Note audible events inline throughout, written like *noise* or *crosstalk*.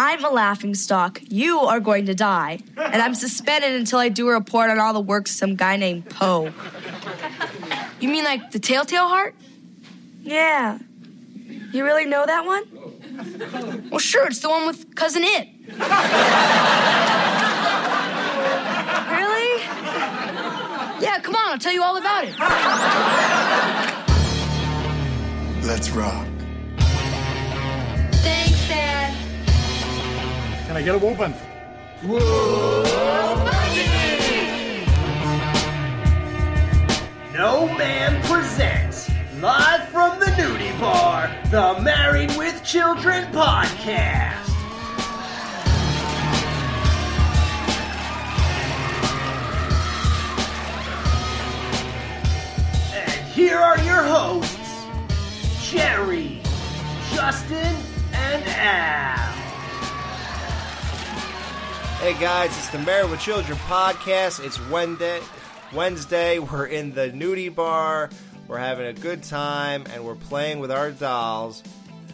I'm a laughing stock. You are going to die. And I'm suspended until I do a report on all the works of some guy named Poe. You mean like the Telltale Heart? Yeah. You really know that one? Well, sure, it's the one with Cousin It. Really? Yeah, come on, I'll tell you all about it. Let's rock. I get a whooping? No Man presents, live from the nudie bar, the Married with Children podcast. And here are your hosts, Jerry, Justin, and Al. Hey guys, it's the Married with Children podcast. It's Wednesday. Wednesday, we're in the nudie bar. We're having a good time, and we're playing with our dolls.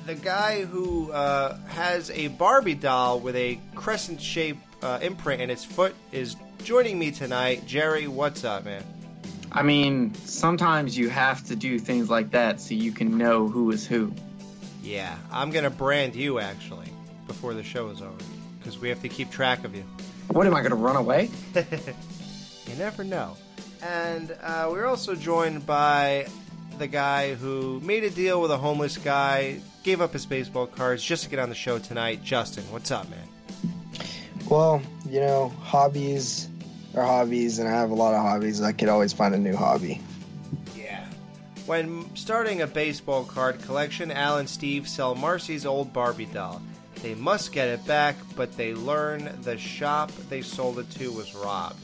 The guy who uh, has a Barbie doll with a crescent-shaped uh, imprint in its foot is joining me tonight. Jerry, what's up, man? I mean, sometimes you have to do things like that so you can know who is who. Yeah, I'm gonna brand you actually before the show is over because we have to keep track of you. What am I going to run away? *laughs* You never know. And uh, we're also joined by the guy who made a deal with a homeless guy, gave up his baseball cards just to get on the show tonight. Justin, what's up, man? Well, you know, hobbies are hobbies, and I have a lot of hobbies. I could always find a new hobby. Yeah. When starting a baseball card collection, Al and Steve sell Marcy's old Barbie doll. They must get it back, but they learn the shop they sold it to was robbed.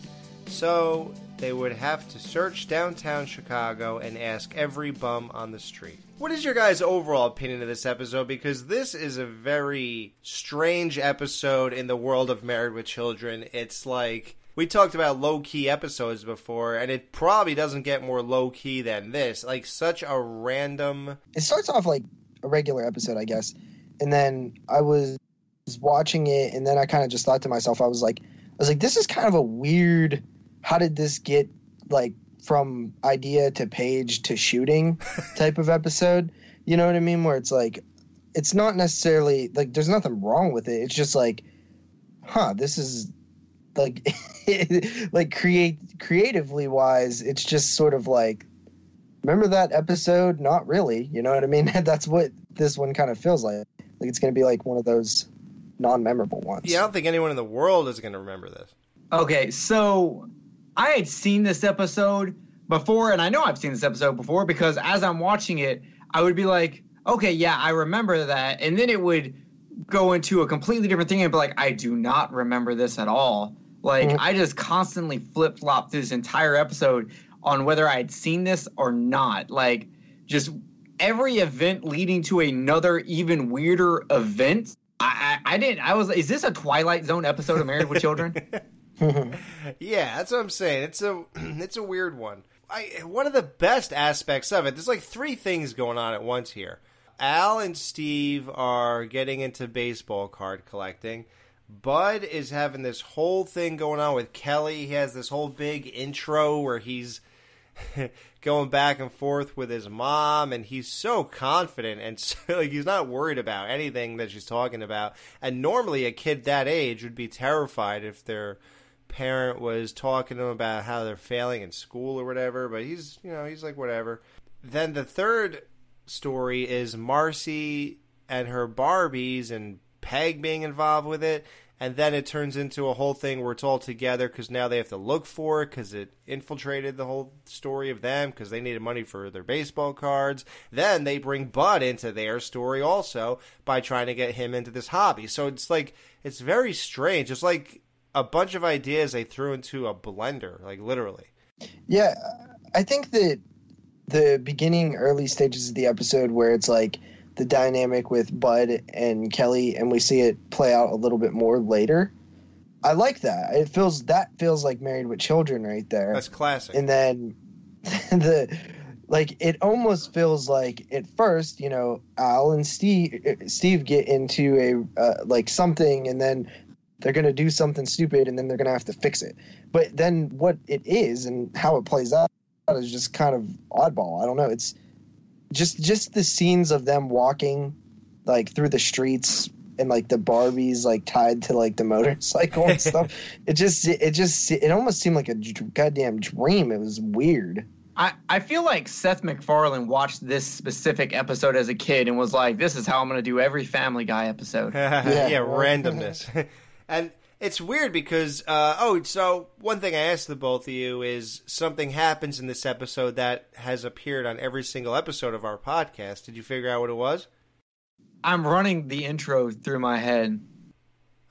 So they would have to search downtown Chicago and ask every bum on the street. What is your guys' overall opinion of this episode? Because this is a very strange episode in the world of Married with Children. It's like we talked about low key episodes before, and it probably doesn't get more low key than this. Like such a random. It starts off like a regular episode, I guess, and then I was watching it, and then I kind of just thought to myself, I was like, I was like, this is kind of a weird. How did this get like from idea to page to shooting *laughs* type of episode? You know what I mean? Where it's like, it's not necessarily like there's nothing wrong with it. It's just like, huh, this is like *laughs* like create creatively wise it's just sort of like remember that episode not really you know what i mean *laughs* that's what this one kind of feels like like it's going to be like one of those non-memorable ones Yeah, I don't think anyone in the world is going to remember this. Okay, so I had seen this episode before, and I know I've seen this episode before because as I'm watching it, I would be like, okay, yeah, I remember that. And then it would go into a completely different thing and be like, I do not remember this at all. Like, Mhm. I just constantly flip flop through this entire episode on whether I had seen this or not. Like, just every event leading to another even weirder event. I, I, I didn't. I was. Is this a Twilight Zone episode of Married with Children? *laughs* Yeah, that's what I'm saying. It's a *clears throat* it's a weird one. I one of the best aspects of it. There's like three things going on at once here. Al and Steve are getting into baseball card collecting. Bud is having this whole thing going on with Kelly. He has this whole big intro where he's *laughs* going back and forth with his mom and he's so confident and *laughs* so, like he's not worried about anything that she's talking about. And normally a kid that age would be terrified if their parent was talking to them about how they're failing in school or whatever but he's you know he's like whatever. Then the third story is marcy and her barbies and peg being involved with it and then it turns into a whole thing where it's all together because now they have to look for it because it infiltrated the whole story of them because they needed money for their baseball cards. Then they bring Bud into their story also by trying to get him into this hobby. So it's like it's very strange. It's like a bunch of ideas they threw into a blender, like literally. Yeah, I think that the beginning, early stages of the episode where it's like the dynamic with Bud and Kelly, and we see it play out a little bit more later. I like that. It feels that feels like Married with Children right there. That's classic. and then *laughs* the like it almost feels like at first, you know, Al and Steve Steve get into a uh, like something, and then they're gonna do something stupid, and then they're gonna have to fix it. But then what it is and how it plays out is just kind of oddball. I don't know. It's just just the scenes of them walking like through the streets and like the Barbies like tied to like the motorcycle and stuff. *laughs* It just it just it almost seemed like a goddamn dream. It was weird. I, I feel like Seth MacFarlane watched this specific episode as a kid and was like, "This is how I'm going to do every Family Guy episode." *laughs* yeah, randomness. *laughs* and it's weird because uh, oh, so one thing I asked the both of you is something happens in this episode that has appeared on every single episode of our podcast. Did you figure out what it was? I'm running the intro through my head.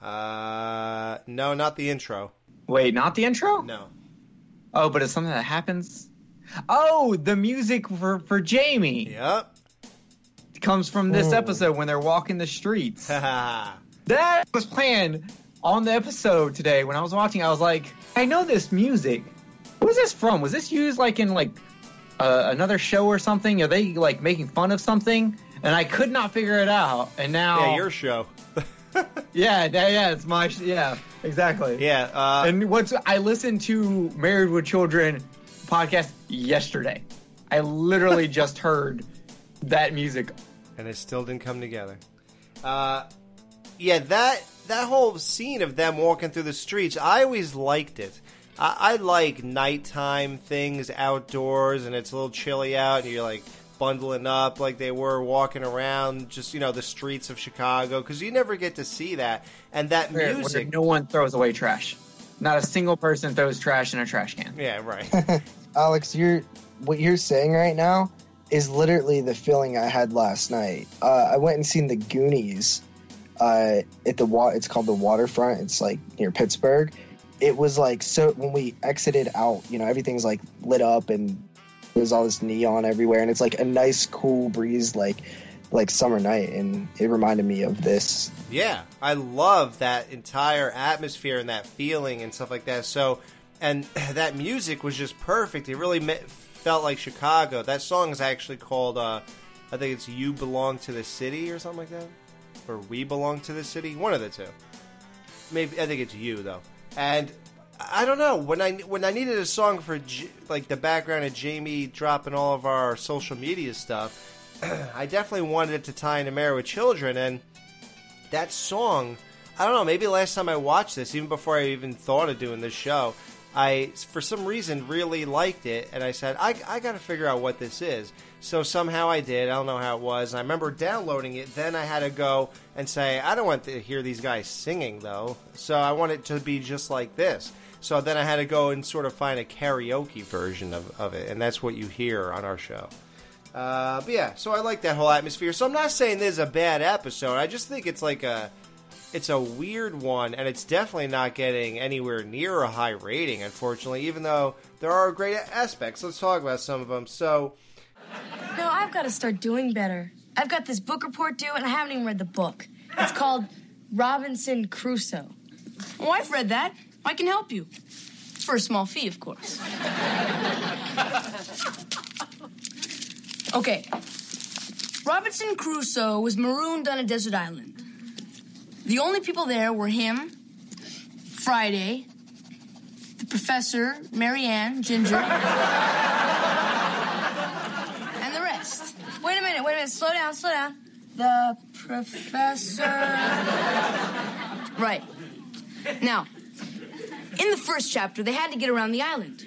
Uh, no, not the intro. Wait, not the intro? No. Oh, but it's something that happens. Oh, the music for for Jamie Yep. comes from this Oh. episode when they're walking the streets. *laughs* That was playing on the episode today when I was watching. I was like, I know this music. Who's this from? Was this used like in like uh, another show or something? Are they like making fun of something? And I could not figure it out. And now, yeah, your show. *laughs* yeah, yeah, yeah, it's my sh- yeah, exactly. yeah. Uh, And what's I listened to Married with Children podcast yesterday. I literally *laughs* just heard that music. and it still didn't come together. Uh, yeah, that that whole scene of them walking through the streets, I always liked it. I, I like nighttime things outdoors, and it's a little chilly out, and you're like bundling up like they were walking around just you know the streets of Chicago because you never get to see that. And that Where- where music, no one throws away trash. Not a single person throws trash in a trash can. yeah, right. *laughs* Alex, you're what you're saying right now is literally the feeling I had last night. Uh, I went and seen the Goonies uh, at the wa- It's called the Waterfront. It's like near Pittsburgh. It was like so when we exited out, you know, everything's like lit up and there's all this neon everywhere, and it's like a nice cool breeze, like like summer night, and it reminded me of this. Yeah, I love that entire atmosphere and that feeling and stuff like that. So, and *clears throat* that music was just perfect. It really me- felt like Chicago. That song is actually called, uh, I think it's "You Belong to the City" or something like that, or "We Belong to the City." One of the two. Maybe I think it's "You" though. And I don't know when I when I needed a song for like the background of Jamie dropping all of our social media stuff. *clears throat* I definitely wanted it to tie into Married with Children, and that song i don't know maybe last time i watched this even before i even thought of doing this show i for some reason really liked it and i said i, I gotta figure out what this is so somehow i did i don't know how it was i remember downloading it then i had to go and say i don't want to hear these guys singing though so i want it to be just like this so then i had to go and sort of find a karaoke version of, of it and that's what you hear on our show uh, but yeah, so I like that whole atmosphere. So I'm not saying this is a bad episode. I just think it's like a, it's a weird one, and it's definitely not getting anywhere near a high rating, unfortunately. Even though there are great aspects. Let's talk about some of them. So No, I've got to start doing better. I've got this book report due, and I haven't even read the book. It's called Robinson Crusoe. Oh, I've read that. I can help you. For a small fee, of course. okay. Robinson Crusoe was marooned on a desert island. The only people there were him, Friday, the professor, Marianne, Ginger, and the rest. Wait a minute, wait a minute. Slow down, slow down. The professor. Right. Now, in the first chapter, they had to get around the island.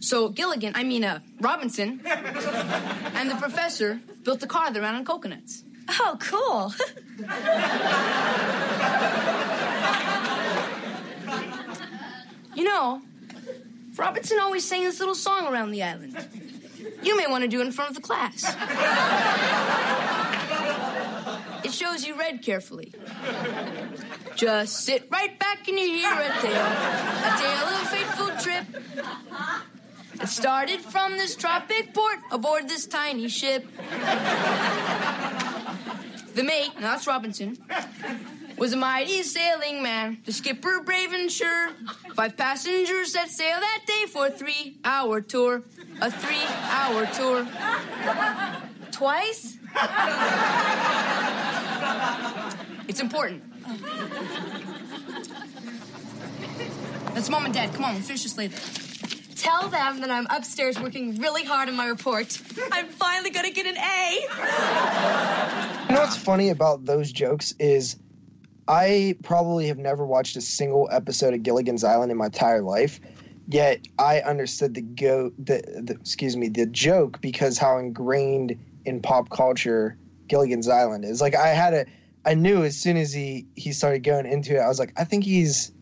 So Gilligan, I mean, uh, Robinson, and the professor built a car that ran on coconuts. Oh, cool. *laughs* You know, Robinson always sang this little song around the island. You may want to do it in front of the class. It shows you read carefully. Just sit right back and you hear a tale, a tale of a fateful trip. It started from this tropic port aboard this tiny ship. The mate, now that's Robinson, was a mighty sailing man, the skipper brave and sure. Five passengers set sail that day for a three hour tour. A three hour tour. Twice? It's important. That's mom and dad. Come on, we'll finish this later. Tell them that I'm upstairs working really hard on my report. I'm finally gonna get an A. You know what's funny about those jokes is I probably have never watched a single episode of Gilligan's Island in my entire life. Yet I understood the go the, the excuse me the joke because how ingrained in pop culture Gilligan's Island is. Like I had a I knew as soon as he he started going into it, I was like, I think he's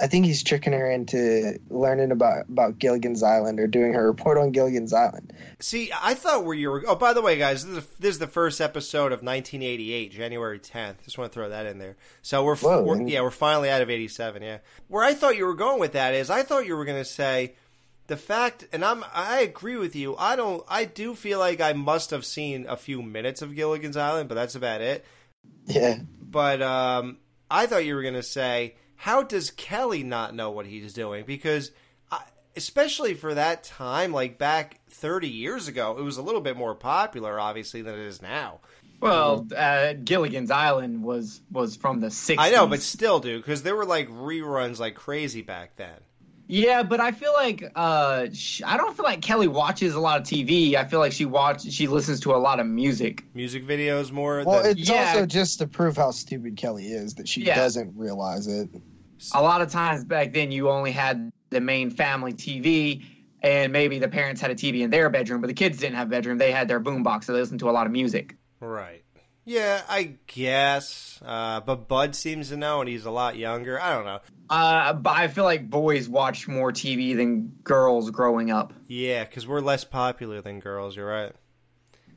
I think he's tricking her into learning about about Gilligan's Island or doing her report on Gilligan's Island. See, I thought where you were. Oh, by the way, guys, this is, this is the first episode of 1988, January 10th. Just want to throw that in there. So we're, Whoa, we're yeah, we're finally out of 87. Yeah, where I thought you were going with that is, I thought you were going to say the fact, and I'm I agree with you. I don't. I do feel like I must have seen a few minutes of Gilligan's Island, but that's about it. Yeah. But um, I thought you were going to say, how does Kelly not know what he's doing? Because, I, especially for that time, like back 30 years ago, it was a little bit more popular, obviously, than it is now. Well, uh, Gilligan's Island was was from the 60s. I know, but still, dude, because there were like reruns like crazy back then. Yeah, but I feel like uh, sh- I don't feel like Kelly watches a lot of TV. I feel like she watch she listens to a lot of music. Music videos more. Well, than, it's Yeah. also just to prove how stupid Kelly is that she Yeah. doesn't realize it. A lot of times back then, you only had the main family TV, and maybe the parents had a TV in their bedroom, but the kids didn't have a bedroom. They had their boombox, so they listened to a lot of music. right. Yeah, I guess. Uh, but Bud seems to know, and he's a lot younger. I don't know. Uh, but I feel like boys watch more TV than girls growing up. Yeah, because we're less popular than girls. You're right.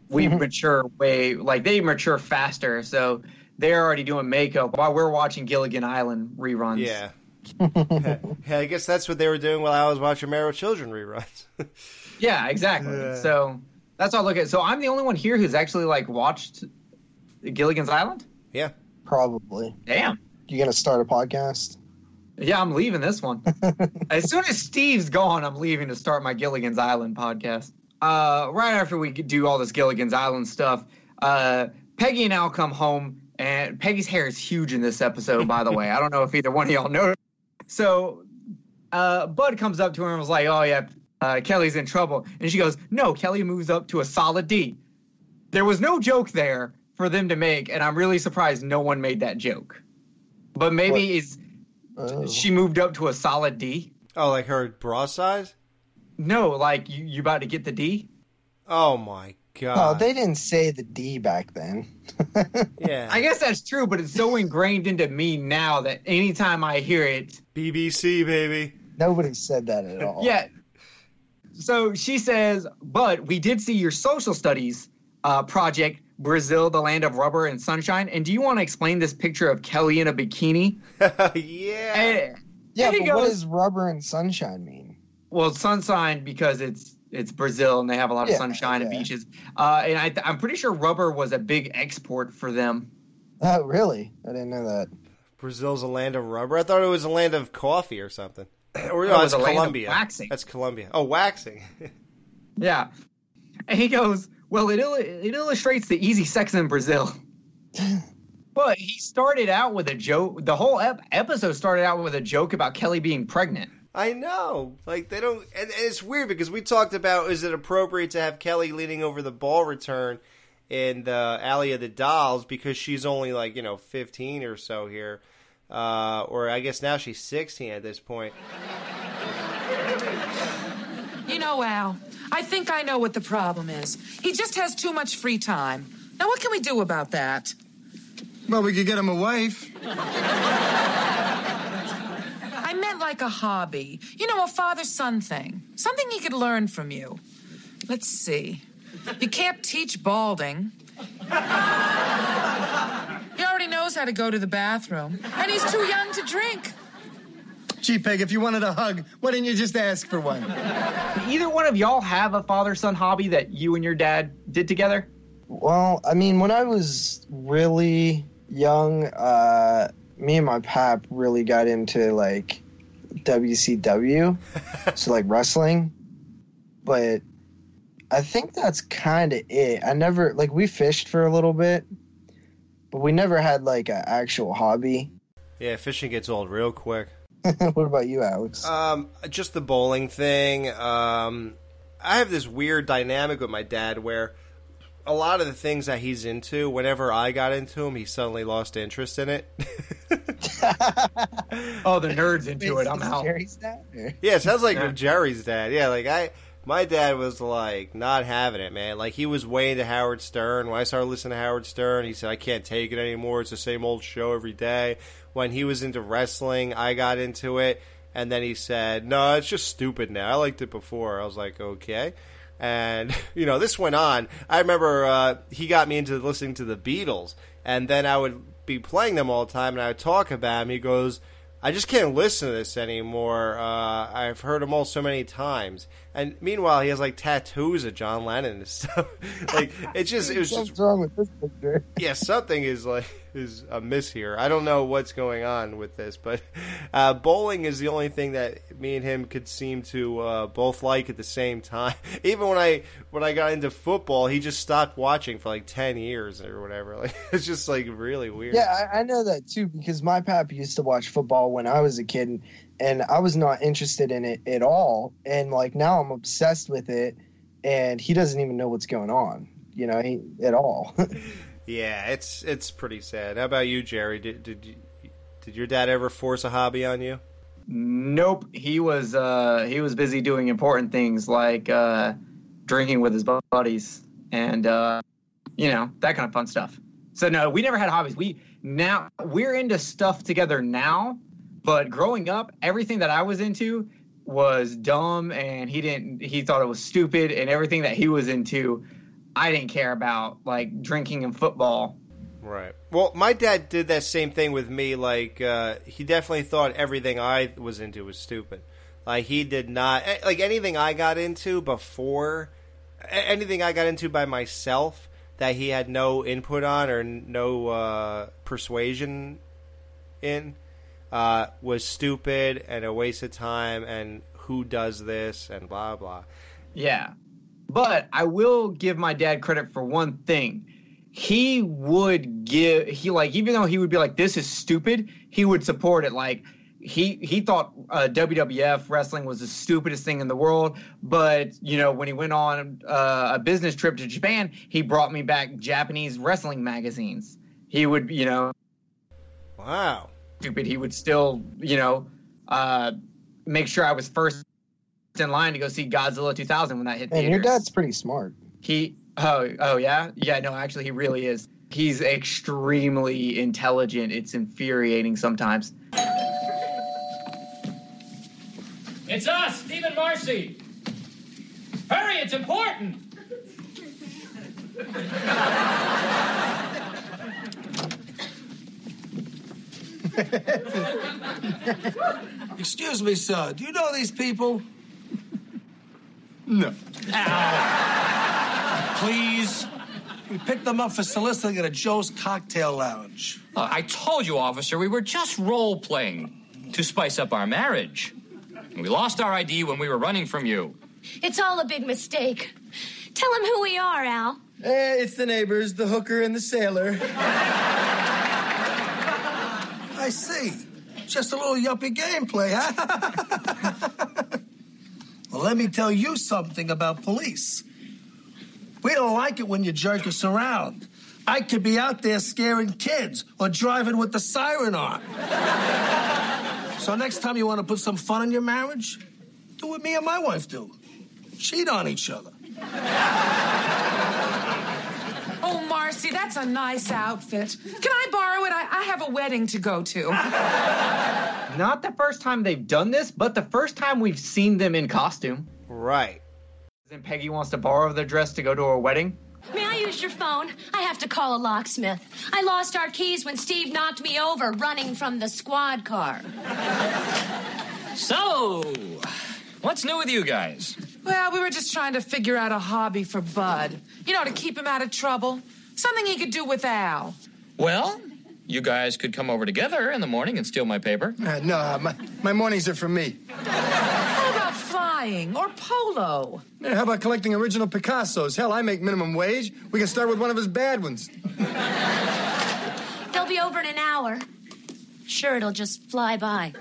We *laughs* mature way like they mature faster, so they're already doing makeup while we're watching Gilligan Island reruns. Yeah. *laughs* yeah, I guess that's what they were doing while I was watching Married with Children reruns. *laughs* Yeah, exactly. Yeah. So that's all I look at. So I'm the only one here who's actually like watched Gilligan's Island. yeah. Probably. Damn. You gonna start a podcast? Yeah, I'm leaving this one. *laughs* as soon as Steve's gone, I'm leaving to start my Gilligan's Island podcast. Uh, right after we do all this Gilligan's Island stuff, uh, Peggy and Al come home, and Peggy's hair is huge in this episode, by the way. I don't know if either one of y'all know. So uh, Bud comes up to her and was like, "Oh yeah, uh, Kelly's in trouble," and she goes, "No, Kelly moves up to a solid D." There was no joke there for them to make, and I'm really surprised no one made that joke. But maybe What? is Oh. she moved up to a solid D? Oh, like her bra size? No, like you, you about to get the D? Oh my god. Oh, god. they didn't say the D back then. *laughs* yeah. I guess that's true, but it's so ingrained into me now that anytime I hear it, BBC baby. Nobody said that at all. yeah. So she says, "But we did see your social studies uh, project, Brazil, the land of rubber and sunshine. And do you want to explain this picture of Kelly in a bikini?" *laughs* yeah. And, Yeah, and he but what does rubber and sunshine mean? Well, sunshine because it's it's Brazil and they have a lot of Yeah, sunshine and beaches. Uh, and I, I'm pretty sure rubber was a big export for them. Oh, really? I didn't know that. Brazil's a land of rubber. I thought it was a land of coffee or something. *clears throat* or it no, was it's a land of Colombia. waxing. That's Colombia. Oh, waxing. *laughs* Yeah. And he goes, Well, it, il- it illustrates the easy sex in Brazil. *laughs* but he started out with a joke. The whole ep- episode started out with a joke about Kelly being pregnant. I know. Like they don't, and, and it's weird because we talked about is it appropriate to have Kelly leaning over the ball return in the Alley of the Dolls because she's only like you know fifteen or so here, uh, or I guess now she's sixteen at this point. You know, Al, I think I know what the problem is. He just has too much free time. Now, what can we do about that? Well, we could get him a wife. I meant like a hobby. You know, a father son thing. Something he could learn from you. Let's see. You can't teach balding. He already knows how to go to the bathroom, and he's too young to drink. Gee, Peg, if you wanted a hug, why didn't you just ask for one? Either one of y'all have a father son hobby that you and your dad did together? Well, I mean, when I was really young, uh, me and my pap really got into like WCW, *laughs* so like wrestling. But I think that's kind of it. I never like we fished for a little bit, but we never had like an actual hobby. Yeah, fishing gets old real quick. *laughs* what about you, Alex? Um, just the bowling thing. Um, I have this weird dynamic with my dad where a lot of the things that he's into, whenever I got into him, he suddenly lost interest in it. *laughs* Oh, the nerds into it. I'm out. Jerry's dad? Yeah, it sounds like Yeah. Jerry's dad. Yeah, like I, my dad was like not having it, man. Like he was way into Howard Stern. When I started listening to Howard Stern, he said I can't take it anymore. It's the same old show every day. When he was into wrestling, I got into it, and then he said, "No, it's just stupid now. I liked it before." I was like, "Okay." And *laughs* you know, this went on. I remember uh, he got me into listening to the Beatles, and then I would be playing them all the time, and I would talk about him. He goes, "I just can't listen to this anymore. Uh, I've heard them all so many times." And meanwhile, he has like tattoos of John Lennon and *laughs* stuff. like it's just, it was just What's wrong with this picture? yeah, something is like is amiss here. I don't know what's going on with this, but *laughs* uh, bowling is the only thing that me and him could seem to uh, both like at the same time. *laughs* Even when I when I got into football, he just stopped watching for like ten years or whatever. *laughs* Like it's just like really weird. Yeah, I, I know that too because my pap used to watch football when I was a kid, and, and I was not interested in it at all. And like now, I'm obsessed with it, and he doesn't even know what's going on. You know, he, at all. Yeah, it's it's pretty sad. How about you, Jerry? Did did you, did your dad ever force a hobby on you? Nope. He was uh, he was busy doing important things like uh, drinking with his buddies and uh, you know that kind of fun stuff. So no, we never had hobbies. We now we're into stuff together now, but growing up, everything that I was into was dumb, and he didn't. He thought it was stupid, and everything that he was into, I didn't care about, like drinking and football. Right. Well, my dad did that same thing with me. Like, uh, he definitely thought everything I was into was stupid. Like, he did not eh, like anything I got into before, anything I got into by myself that he had no input on or no uh, persuasion in uh, was stupid and a waste of time. And who does this and blah blah. Yeah. But I will give my dad credit for one thing. He would give he like even though he would be like this is stupid, he would support it like he he thought uh, WWF wrestling was the stupidest thing in the world, but you know when he went on uh, a business trip to Japan, he brought me back Japanese wrestling magazines. He would, you know, Wow. stupid. He would still, you know, uh, make sure I was first in line to go see Godzilla 2000 when that hit Man, theaters. your dad's pretty smart. He oh oh yeah yeah no actually he really is. He's extremely intelligent. It's infuriating sometimes. It's us, Stephen Marcy. Hurry, it's important. Excuse me, sir. Do you know these people? No. Please. We picked them up for soliciting at a Joe's Cocktail Lounge. Uh, I told you, officer, we were just role playing to spice up our marriage. We lost our ID when we were running from you. It's all a big mistake. Tell him who we are, Al. Eh, it's the neighbors, the hooker and the sailor. I see. Just a little yuppie gameplay, huh? *laughs* let me tell you something about police. We don't like it when you jerk us around. I could be out there scaring kids or driving with the siren on. *laughs* so next time you want to put some fun in your marriage, do what me and my wife do. Cheat on each other. Oh, Marcy, that's a nice outfit. Can I borrow it? I, I have a wedding to go to. *laughs* Not the first time they've done this, but the first time we've seen them in costume. Right. Then Peggy wants to borrow their dress to go to her wedding. May I use your phone? I have to call a locksmith. I lost our keys when Steve knocked me over running from the squad car. So, what's new with you guys? Well, we were just trying to figure out a hobby for Bud. You know, to keep him out of trouble. Something he could do with Al. Well, You guys could come over together in the morning and steal my paper. Uh, no, uh, my, my mornings are for me. How about flying or polo? Yeah, how about collecting original Picassos? Hell, I make minimum wage. We can start with one of his bad ones. They'll be over in an hour. Sure, it'll just fly by.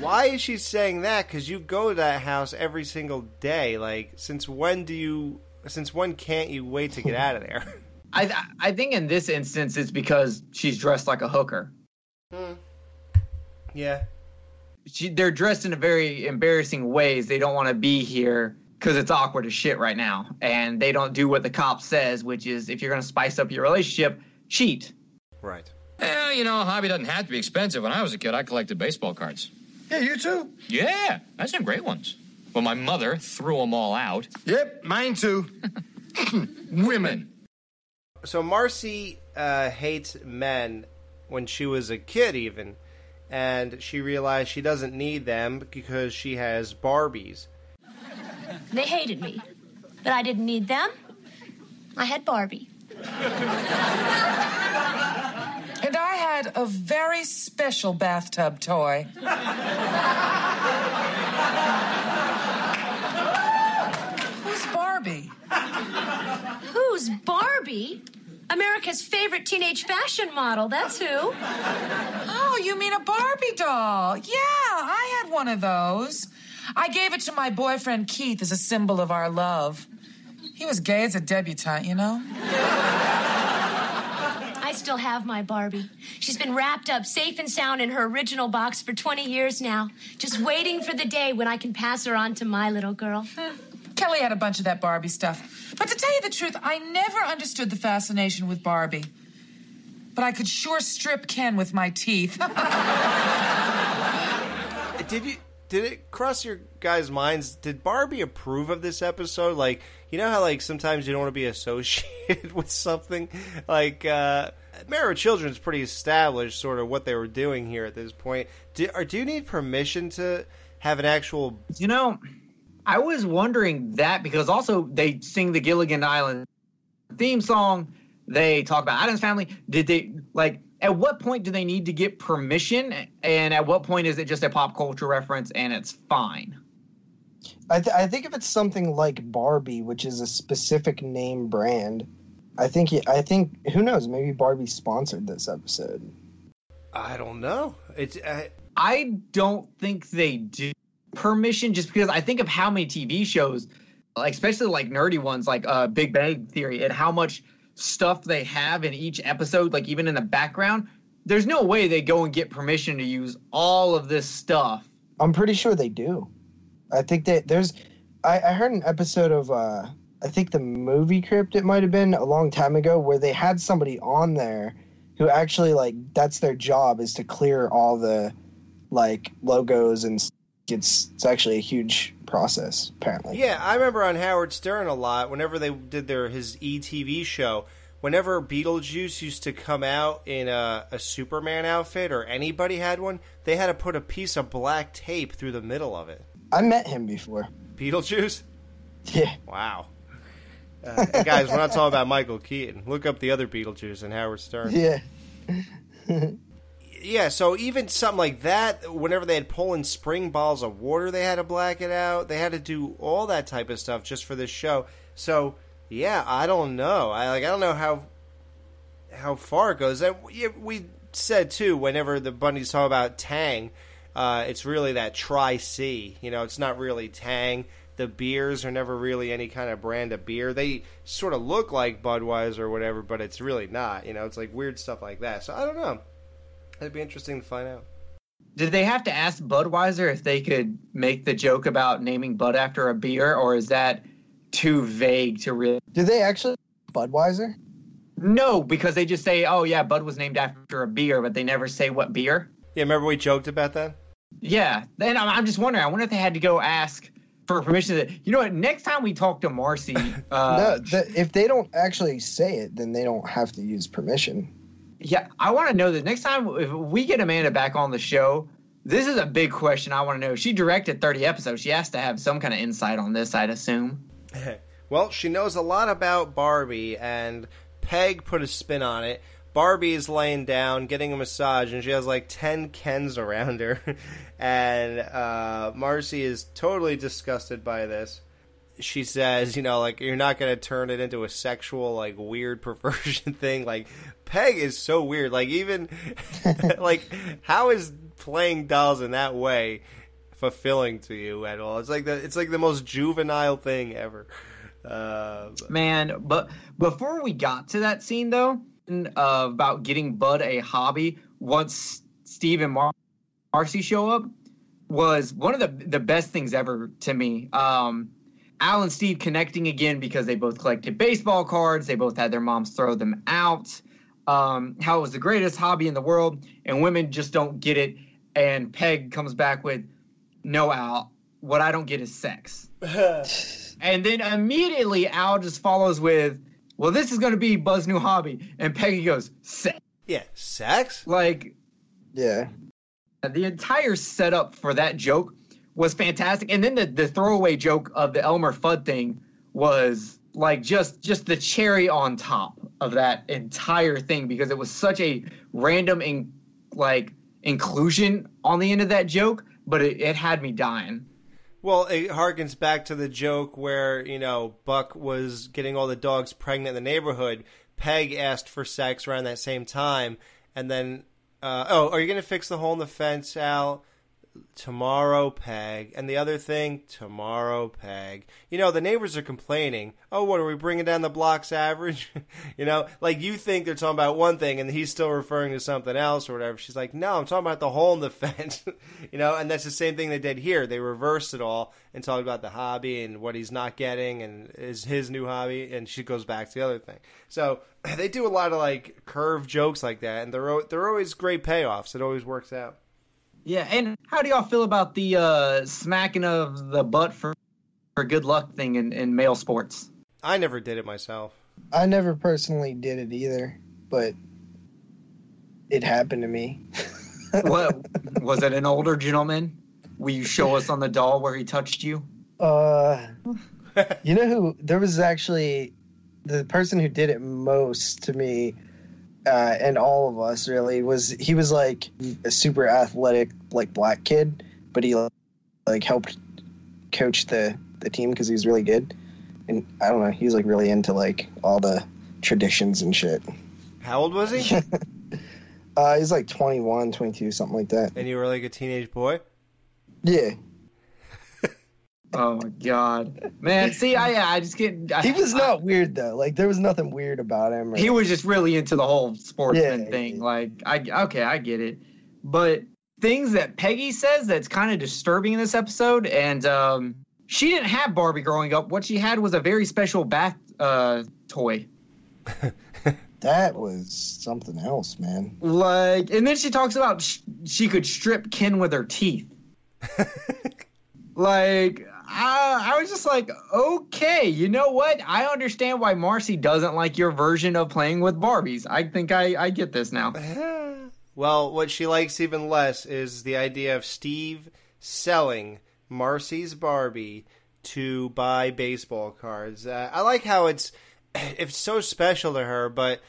Why is she saying that? Because you go to that house every single day. Like, since when do you? Since when can't you wait to get out of there? *laughs* I th- I think in this instance it's because she's dressed like a hooker. Hmm. Yeah. She, they're dressed in a very embarrassing ways. They don't want to be here because it's awkward as shit right now, and they don't do what the cop says, which is if you're going to spice up your relationship, cheat. Right. Well, you know, a hobby doesn't have to be expensive. When I was a kid, I collected baseball cards. Yeah, you too. Yeah, I had some great ones. Well, my mother threw them all out. Yep, mine too. *laughs* Women. So Marcy uh, hates men when she was a kid, even, and she realized she doesn't need them because she has Barbies. They hated me, but I didn't need them. I had Barbie. *laughs* And I had a very special bathtub toy. Who's Barbie? Who's Barbie? America's favorite teenage fashion model. That's who. Oh, you mean a Barbie doll? Yeah, I had one of those. I gave it to my boyfriend Keith as a symbol of our love. He was gay as a debutante, you know? I still have my Barbie. She's been wrapped up safe and sound in her original box for 20 years now, just waiting for the day when I can pass her on to my little girl. *laughs* Kelly had a bunch of that Barbie stuff. But to tell you the truth, I never understood the fascination with Barbie. But I could sure strip Ken with my teeth. *laughs* Did you? Did it cross your guys' minds? Did Barbie approve of this episode? Like, you know how like sometimes you don't want to be associated *laughs* with something. Like, uh, Married with Children is pretty established, sort of what they were doing here at this point. Do, or do you need permission to have an actual? You know, I was wondering that because also they sing the Gilligan Island theme song. They talk about Addams family. Did they like? At what point do they need to get permission? And at what point is it just a pop culture reference and it's fine? I, th- I think if it's something like Barbie, which is a specific name brand, I think it, I think who knows? Maybe Barbie sponsored this episode. I don't know. It's uh, I don't think they do permission just because I think of how many TV shows, like especially like nerdy ones like uh, Big Bang Theory, and how much stuff they have in each episode, like even in the background. There's no way they go and get permission to use all of this stuff. I'm pretty sure they do. I think that there's. I, I heard an episode of uh, I think the movie Crypt it might have been a long time ago where they had somebody on there who actually like that's their job is to clear all the like logos and it's it's actually a huge process apparently. Yeah, I remember on Howard Stern a lot. Whenever they did their his ETV show, whenever Beetlejuice used to come out in a, a Superman outfit or anybody had one, they had to put a piece of black tape through the middle of it. I met him before. Beetlejuice. Yeah. Wow. Uh, guys, we're not talking about Michael Keaton. Look up the other Beetlejuice and Howard Stern. Yeah. *laughs* yeah, so even something like that, whenever they had Poland Spring balls of water, they had to black it out. They had to do all that type of stuff just for this show. So yeah, I don't know. I like I don't know how how far it goes. We, we said too, whenever the bunnies talk about Tang, uh, it's really that Tri C. You know, it's not really Tang. The beers are never really any kind of brand of beer. They sort of look like Budweiser or whatever, but it's really not. You know, it's like weird stuff like that. So I don't know. It'd be interesting to find out. Did they have to ask Budweiser if they could make the joke about naming Bud after a beer, or is that too vague to really? Did they actually Budweiser? No, because they just say, "Oh yeah, Bud was named after a beer," but they never say what beer. Yeah, remember we joked about that? Yeah. Then I'm, I'm just wondering. I wonder if they had to go ask for permission. To, you know what? Next time we talk to Marcy, *laughs* uh, no, the, if they don't actually say it, then they don't have to use permission. Yeah, I want to know that next time if we get Amanda back on the show, this is a big question. I want to know. She directed 30 episodes. She has to have some kind of insight on this, I'd assume. *laughs* well, she knows a lot about Barbie, and Peg put a spin on it Barbie is laying down, getting a massage, and she has like 10 Kens around her. *laughs* and uh, Marcy is totally disgusted by this. She says, you know, like, you're not going to turn it into a sexual, like, weird *laughs* perversion thing. Like, Peg is so weird. Like, even, *laughs* like, how is playing dolls in that way fulfilling to you at all? It's like the, it's like the most juvenile thing ever. Uh, Man, but before we got to that scene though, uh, about getting Bud a hobby once Steve and Mar- Marcy show up was one of the the best things ever to me. Um, Al and Steve connecting again because they both collected baseball cards. They both had their moms throw them out. Um, how it was the greatest hobby in the world, and women just don't get it. And Peg comes back with, "No, Al, what I don't get is sex." *laughs* and then immediately Al just follows with, "Well, this is going to be Bud's new hobby," and Peggy goes, "Sex." Yeah, sex. Like, yeah, the entire setup for that joke was fantastic, and then the the throwaway joke of the Elmer Fudd thing was like just just the cherry on top of that entire thing because it was such a random in, like inclusion on the end of that joke, but it, it had me dying. Well, it harkens back to the joke where, you know, Buck was getting all the dogs pregnant in the neighborhood. Peg asked for sex around that same time. And then, uh, oh, are you going to fix the hole in the fence, Al? Tomorrow, Peg. And the other thing, tomorrow, Peg. You know, the neighbors are complaining. Oh, what, are we bringing down the block's average? *laughs* you know, like you think they're talking about one thing and he's still referring to something else or whatever. She's like, no, I'm talking about the hole in the *laughs* fence. *laughs* you know, and that's the same thing they did here. They reversed it all and talked about the hobby and what he's not getting and is his new hobby. And she goes back to the other thing. So *clears throat* they do a lot of like curved jokes like that. And they're, they're always great payoffs. It always works out. Yeah, and how do y'all feel about the uh, smacking of the butt for, for good luck thing in, in male sports? I never did it myself. I never personally did it either, but it happened to me. *laughs* what was it? An older gentleman? Will you show us on the doll where he touched you? Uh, *laughs* you know who? There was actually the person who did it most to me uh, and all of us really was he was like a super athletic like black kid, but he like helped coach the the team because he was really good. And I don't know, he's like really into like all the traditions and shit. How old was he? *laughs* uh, he's like 21, 22, something like that. And you were like a teenage boy? Yeah. Oh my god, man! See, I I just get. I, he was not weird though. Like there was nothing weird about him. Or, he was just really into the whole sportsman Yeah, thing. Like I okay, I get it, but things that Peggy says that's kind of disturbing in this episode, and um, she didn't have Barbie growing up. What she had was a very special bath uh, toy. *laughs* that was something else, man. Like, and then she talks about sh- she could strip Ken with her teeth. *laughs* like, I, I was just like, okay, you know what? I understand why Marcy doesn't like your version of playing with Barbies. I think I, I get this now. *laughs* Well, what she likes even less is the idea of Steve selling Marcy's Barbie to buy baseball cards. Uh, I like how it's *clears throat* it's so special to her, but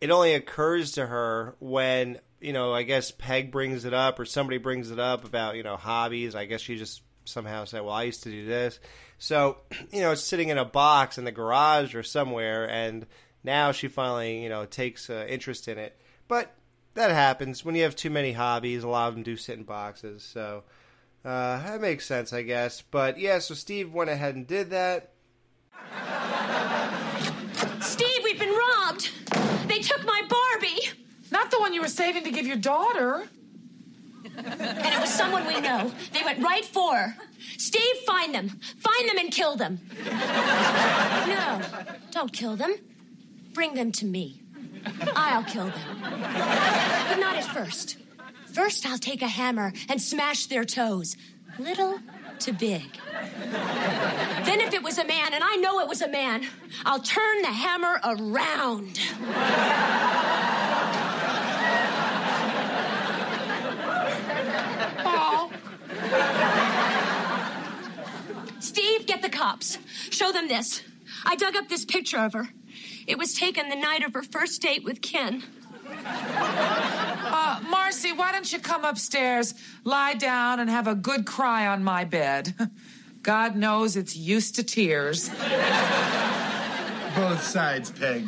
it only occurs to her when you know I guess Peg brings it up or somebody brings it up about you know hobbies. I guess she just somehow said, "Well, I used to do this." So *clears throat* you know, it's sitting in a box in the garage or somewhere, and now she finally you know takes uh, interest in it. But that happens when you have too many hobbies. A lot of them do sit in boxes, so uh, that makes sense, I guess. But yeah, so Steve went ahead and did that. Steve, we've been robbed. They took my Barbie. Not the one you were saving to give your daughter. And it was someone we know. They went right for her. Steve, find them. Find them and kill them. No, don't kill them. Bring them to me. I'll kill them. But not at first. First, I'll take a hammer and smash their toes, little to big. Then, if it was a man, and I know it was a man, I'll turn the hammer around. Steve, get the cops. Show them this. I dug up this picture of her. It was taken the night of her first date with Ken. Uh, Marcy, why don't you come upstairs, lie down, and have a good cry on my bed? God knows it's used to tears. Both sides, Peg.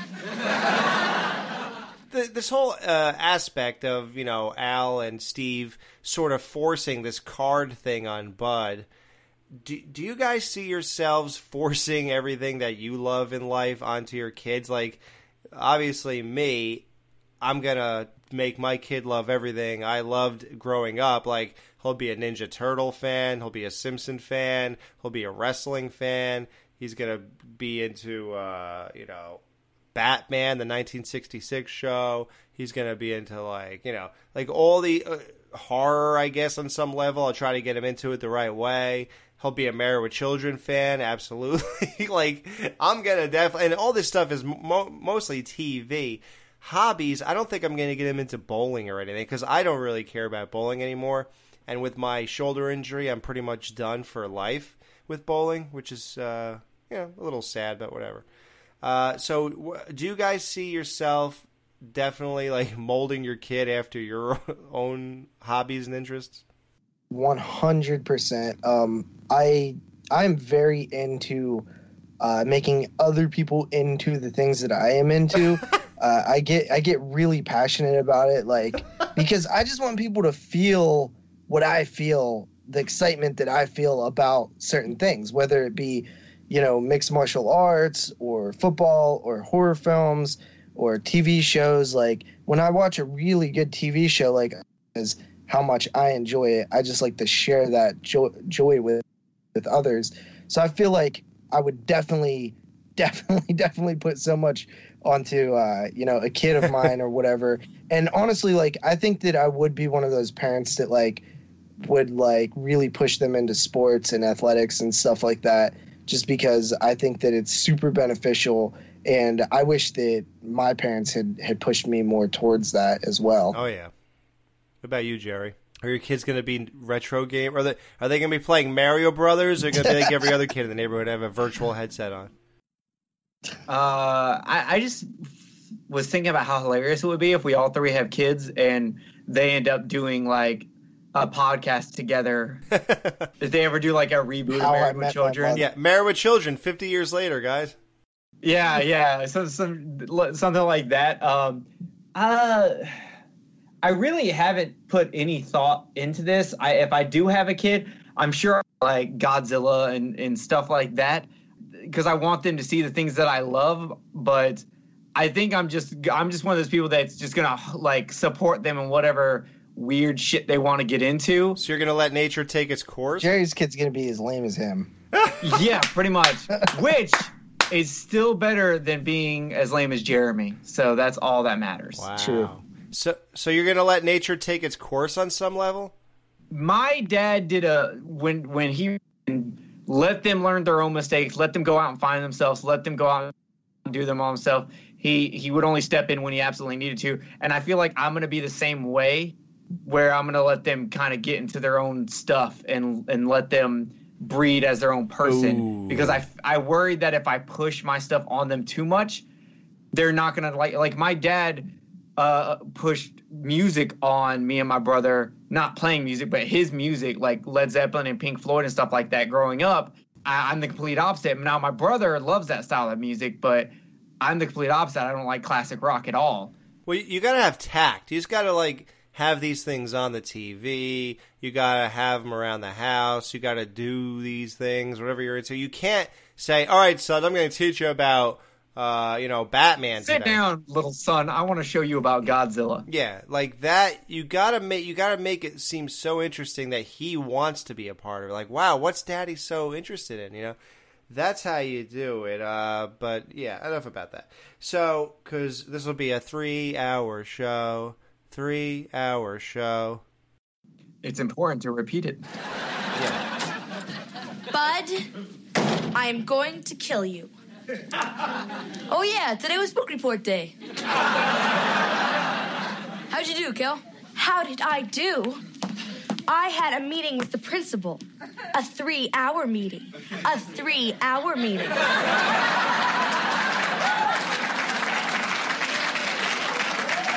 The, this whole uh, aspect of you know Al and Steve sort of forcing this card thing on Bud. Do, do you guys see yourselves *laughs* forcing everything that you love in life onto your kids? Like, obviously, me, I'm gonna make my kid love everything I loved growing up. Like, he'll be a Ninja Turtle fan, he'll be a Simpson fan, he'll be a wrestling fan. He's gonna be into, uh, you know, Batman, the 1966 show. He's going to be into like, you know, like all the uh, horror, I guess, on some level. I'll try to get him into it the right way. He'll be a Married with Children fan, absolutely. *laughs* like, I'm going to definitely, and all this stuff is mo- mostly TV. Hobbies, I don't think I'm going to get him into bowling or anything because I don't really care about bowling anymore. And with my shoulder injury, I'm pretty much done for life with bowling, which is, uh, you know, a little sad, but whatever. Uh, so, w- do you guys see yourself definitely like *laughs* molding your kid after your *laughs* own hobbies and interests? One hundred percent. Um, I I'm very into uh, making other people into the things that I am into. *laughs* uh, I get I get really passionate about it, like because I just want people to feel what I feel, the excitement that I feel about certain things, whether it be you know, mixed martial arts or football or horror films or TV shows. Like when I watch a really good TV show, like is how much I enjoy it. I just like to share that joy, joy with with others. So I feel like I would definitely, *laughs* definitely, definitely put so much onto uh, you know a kid of mine or whatever. And honestly, like I think that I would be one of those parents that like would like really push them into sports and athletics and stuff like that just because I think that it's super beneficial. And I wish that my parents had, had pushed me more towards that as well. Oh yeah. What about you, Jerry? Are your kids going to be retro game? Are they are they going to be playing Mario Brothers? Or are going to be like every other kid in the neighborhood have a virtual headset on? Uh, I, I just was thinking about how hilarious it would be if we all three have kids and they end up doing like a podcast together. *laughs* Did they ever do like a reboot How of I Married with Children. Yeah, Married with Children, fifty years later, guys. Yeah, yeah, so, some something like that. Um, uh, I really haven't put any thought into this. I if I do have a kid, I'm sure like Godzilla and and stuff like that because I want them to see the things that I love. But I think I'm just I'm just one of those people that's just gonna like support them in whatever weird shit they want to get into. So you're going to let nature take its course? Jerry's kid's gonna be as lame as him. *laughs* yeah, pretty much. Which is still better than being as lame as Jeremy. So that's all that matters. Wow. True. So so you're going to let nature take its course on some level? My dad did a when when he let them learn their own mistakes, let them go out and find themselves, let them go out and do them all himself. He he would only step in when he absolutely needed to, and I feel like I'm going to be the same way, where I'm going to let them kind of get into their own stuff and and let them breed as their own person. Ooh. because I I worry that if I push my stuff on them too much, they're not gonna like like my dad uh pushed music on me and my brother not playing music but his music like led zeppelin and pink floyd and stuff like that growing up. I, i'm the complete opposite. Now my brother loves that style of music but i'm the complete opposite. I don't like classic rock at all. Well, you, you got to have tact. You just got to like have these things on the TV. You got to have them around the house. You got to do these things, whatever you're into. You can't say, "All right, son, I'm going to teach you about, uh, you know, Batman." sit today." down little son i want to show you about godzilla Yeah, like that. You gotta make you gotta make it seem so interesting that he wants to be a part of it. Like, wow, what's Daddy so interested in? You know, that's how you do it. Uh, but yeah, enough about that. So, because this will be a three-hour show, three-hour show. it's important to repeat it Yeah. Bud, I am going to kill you. Oh, yeah, today was book report day. How'd you do, Kel? How did I do? I had a meeting with the principal. A three hour meeting. A three hour meeting.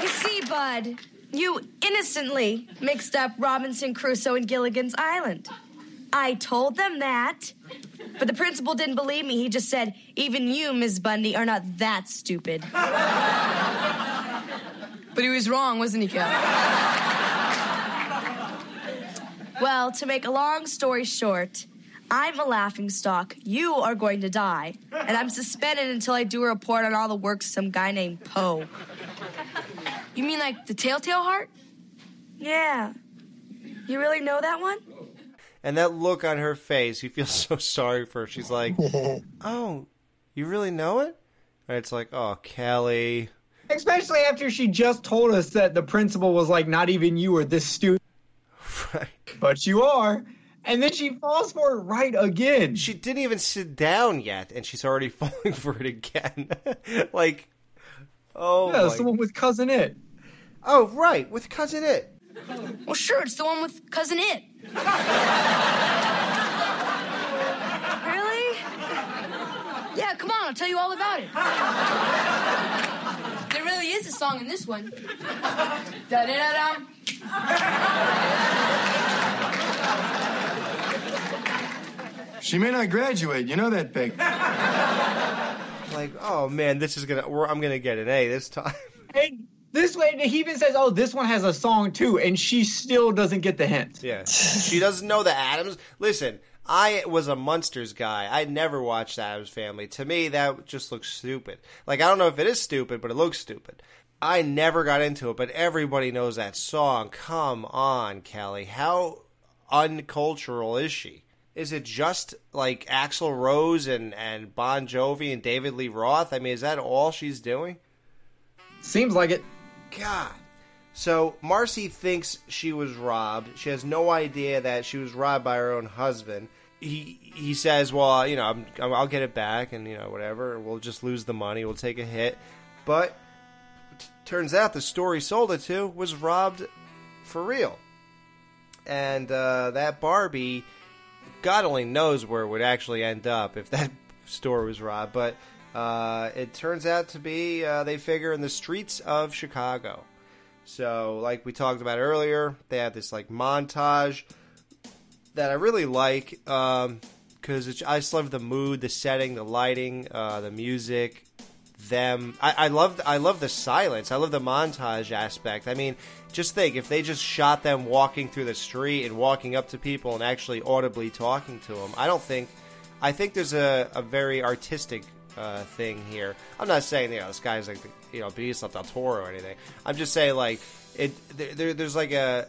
You see, Bud. You innocently mixed up Robinson Crusoe and Gilligan's Island. I told them that, but the principal didn't believe me. He just said, even you, Miss Bundy, are not that stupid. but he was wrong, wasn't he, Cal? well, to make a long story short, I'm a laughing stock. You are going to die. And I'm suspended until I do a report on all the works of some guy named Poe. You mean like the Telltale Heart? Yeah. You really know that one? And that look on her face, you feel *laughs* so sorry for her. She's like, *laughs* "Oh, you really know it?" And it's like, "Oh, Kelly." Especially after she just told us that the principal was like, not even you are this stupid. *laughs* Right. But you are. And then she falls for it right again. She didn't even sit down yet, and she's already falling for it again. like, oh, Yeah, my- someone with cousin it. Oh, right, with cousin it. Well, sure, it's the one with Cousin It. really? Yeah, come on, I'll tell you all about it. there really is a song in this one. Da da da dum. She may not graduate. You know that, Peg. Like, oh man, this is gonna. we're- I'm gonna get an A this time. And this way, he even says, "Oh, this one has a song too," and she still doesn't get the hint. Yeah, she doesn't know the Addams. Listen, I was a Munsters guy. I never watched Addams Family. To me, that just looks stupid. Like I don't know if it is stupid, but it looks stupid. I never got into it, but everybody knows that song. Come on, Kelly. How uncultural is she? Is it just like Axl Rose and, and Bon Jovi and David Lee Roth? I mean, is that all she's doing? Seems like it. God. So Marcy thinks she was robbed. She has no idea that she was robbed by her own husband. He he says, "Well, you know, I'm, I'll get it back, and you know, whatever. We'll just lose the money. We'll take a hit." But t- turns out the store he sold it to was robbed for real, and uh, that Barbie, God only knows where it would actually end up if that *laughs* store was robbed. But uh, it turns out to be uh, they figure in the streets of Chicago. So, like we talked about earlier, they have this like montage that I really like because I just love the mood, the setting, the lighting, uh, the music, them. I, I love I love the silence. I love the montage aspect. I mean, just think if they just shot them walking through the street and walking up to people and actually audibly talking to them. I don't think. I think there's a, a very artistic uh, thing here. I'm not saying you know this guy's like you know Benicio del Toro or anything. I'm just saying like it. There, there's like a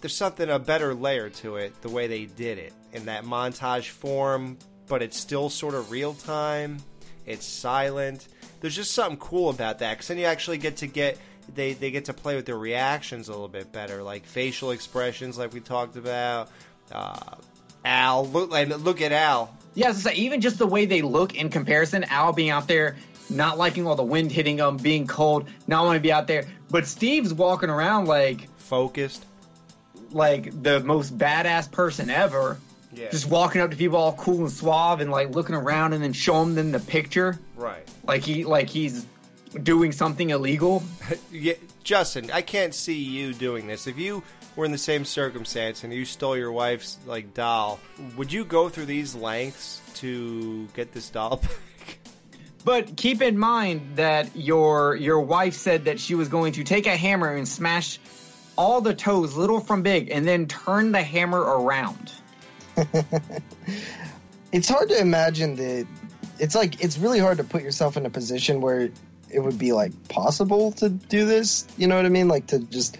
there's something a better layer to it the way they did it in that montage form, but it's still sort of real time. It's silent. There's just something cool about that because then you actually get to get they they get to play with their reactions a little bit better, like facial expressions, like we talked about. Uh, Al, look like look at Al. Yeah, so even just the way they look in comparison, Al being out there, not liking all the wind hitting him, being cold, not want to be out there. But Steve's walking around like focused, like the most badass person ever. Yeah. Just walking up to people all cool and suave and like looking around and then showing them the picture. Right. Like he like he's doing something illegal. *laughs* yeah, Justin, I can't see you doing this. If you were in the same circumstance and you stole your wife's like doll, would you go through these lengths to get this doll back? But keep in mind that your your wife said that she was going to take a hammer and smash all the toes, little from big, and then turn the hammer around. *laughs* it's hard to imagine that it's like it's really hard to put yourself in a position where it would be like possible to do this you know what i mean like to just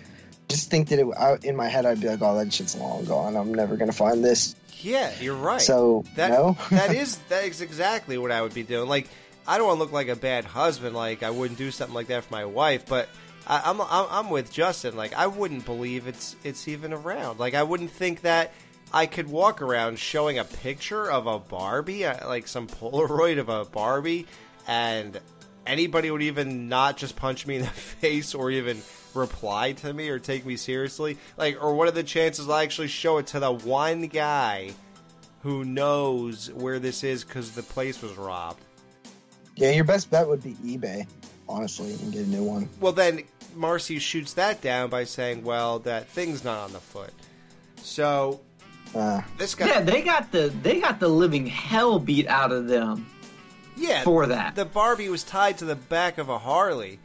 just think that it I, in my head i'd be like oh that shit's long gone i'm never gonna find this Yeah, you're right. So, that no? *laughs* that is that is exactly what I would be doing. Like I don't want to look like a bad husband. Like I wouldn't do something like that for my wife. But I, I'm, I'm I'm with Justin. Like I wouldn't believe it's it's even around. Like I wouldn't think that I could walk around showing a picture of a Barbie, uh, like some *laughs* Polaroid of a Barbie, and anybody would even not just punch me in the *laughs* face or even reply to me or take me seriously. Like, or what are the chances I'll actually show it to the one guy who knows where this is because the place was robbed? yeah your best bet would be ebay honestly and get a new one Well, then Marcy shoots that down by saying, "Well, that thing's not on the foot." So Uh, this guy, Yeah, they got the they got the living hell beat out of them. yeah, for that. the Barbie was tied to the back of a Harley,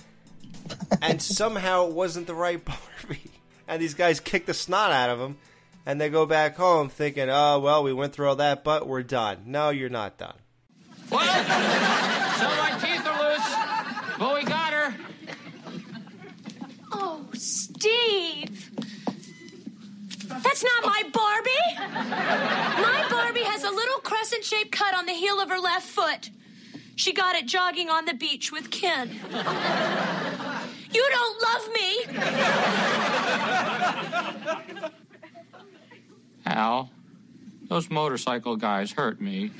and somehow it wasn't the right *laughs* Barbie. And these guys kick the snot out of him, and they go back home thinking, "Oh well, we went through all that, but we're done." No, you're not done. What? so my teeth are loose, but we got her. Oh, Steve! That's not my Barbie! My Barbie has a little crescent shaped cut on the heel of her left foot. She got it jogging on the beach with Ken. You don't love me! Al, those motorcycle guys hurt me.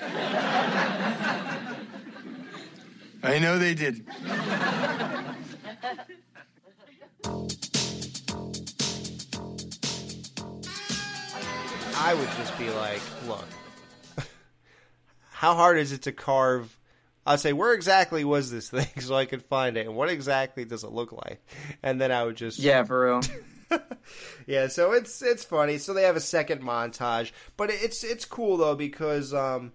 I know they did. I would just be like, look, *laughs* how hard is it to carve? I'd say, where exactly was this thing *laughs* so I could find it? And what exactly does it look like? And then I would just. Yeah, for real. *laughs* Yeah, so it's it's funny. So they have a second montage, but it's it's cool though because um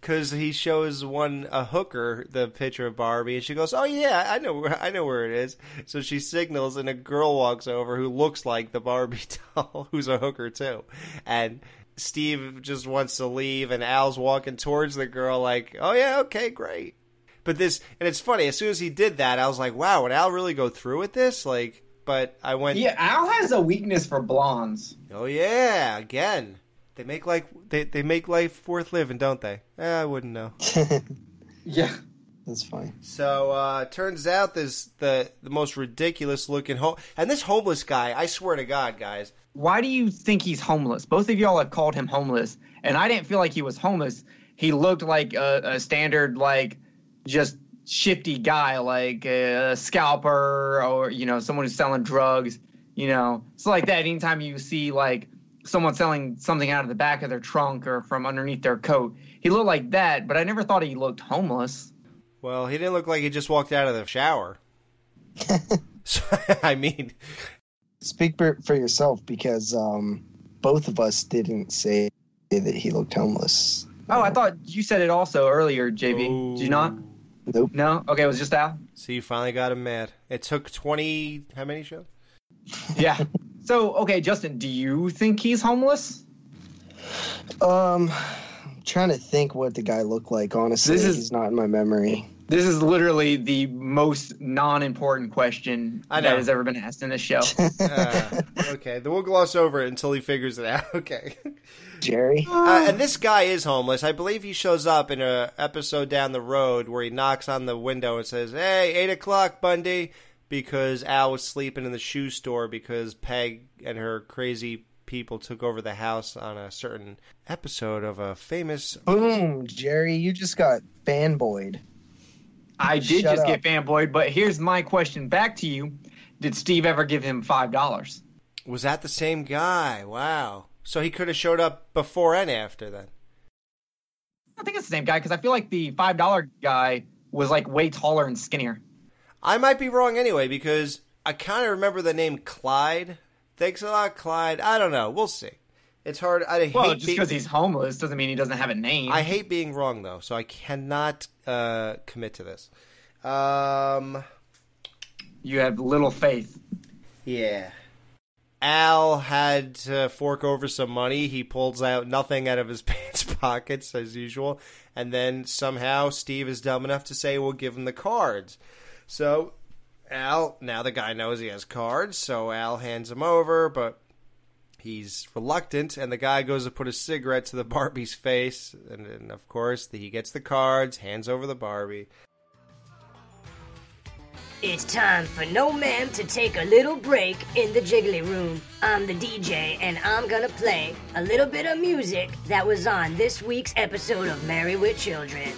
because he shows one a hooker the picture of Barbie, and she goes, "Oh yeah, I know where I know where it is." So she signals, and a girl walks over who looks like the Barbie *laughs* doll, who's a hooker too, and. Steve just wants to leave, and Al's walking towards the girl, like, "Oh yeah, okay, great." But this, and it's funny. As soon as he did that, I was like, "Wow, would Al really go through with this?" Like, but I went, Yeah, Al has a weakness for blondes. Oh yeah, again. They make like they, they make life worth living, don't they? Eh, I wouldn't know. *laughs* Yeah. That's fine. So uh turns out this the the most ridiculous looking home and this homeless guy, I swear to God, guys. Why do you think he's homeless? Both of y'all have called him homeless, and I didn't feel like he was homeless. He looked like a, a standard, like just shifty guy, like a scalper or you know someone who's selling drugs. You know, it's like that. Anytime you see like someone selling something out of the back of their trunk or from underneath their coat, he looked like that. But I never thought he looked homeless. Well, he didn't look like he just walked out of the shower. *laughs* so, *laughs* I mean, Speak for, for yourself because um, both of us didn't say that he looked homeless. Oh, I thought you said it also earlier, JB. Did you not? Nope. No. Okay, it was just Al. so you finally got him mad. It took twenty how many shows? *laughs* Yeah. So, okay, Justin, do you think he's homeless? Um, I'm trying to think what the guy looked like. Honestly, This is- he's not in my memory. This is literally the most non-important question I know. that has ever been asked in this show. *laughs* Uh, okay, then we'll gloss over it until he figures it out. *laughs* Okay. Jerry. Uh, and this guy is homeless. I believe he shows up in a episode down the road where he knocks on the window and says, "Hey, eight o'clock, Bundy," because Al was sleeping in the shoe store because Peg and her crazy people took over the house on a certain episode of a famous. Boom, Jerry, you just got fanboyed. I *laughs* did Shut just up. get fanboyed, but here's my question back to you: Did Steve ever give him five dollars? Was that the same guy? Wow. So he could have showed up before and after then. I think it's the same guy because I feel like the five dollar guy was like way taller and skinnier. I might be wrong anyway because I kind of remember the name Clyde. Thanks a lot, Clyde. I don't know. We'll see. It's hard. I Well, just because he's homeless doesn't mean he doesn't have a name. I hate being wrong though, so I cannot uh, commit to this. Um, you have little faith. Yeah. Al had to fork over some money. He pulls out nothing out of his *laughs* pants pockets as usual, and then somehow Steve is dumb enough to say we'll give him the cards. So Al, now the guy knows he has cards, so Al hands him over, but he's reluctant, and the guy goes to put a cigarette to the *laughs* Barbie's face, and, and of course he gets the cards, hands over the Barbie. It's time for No Ma'am to take a little break in the jiggly room. I'm the DJ, and I'm gonna play a little bit of music that was on this week's episode of Married with Children.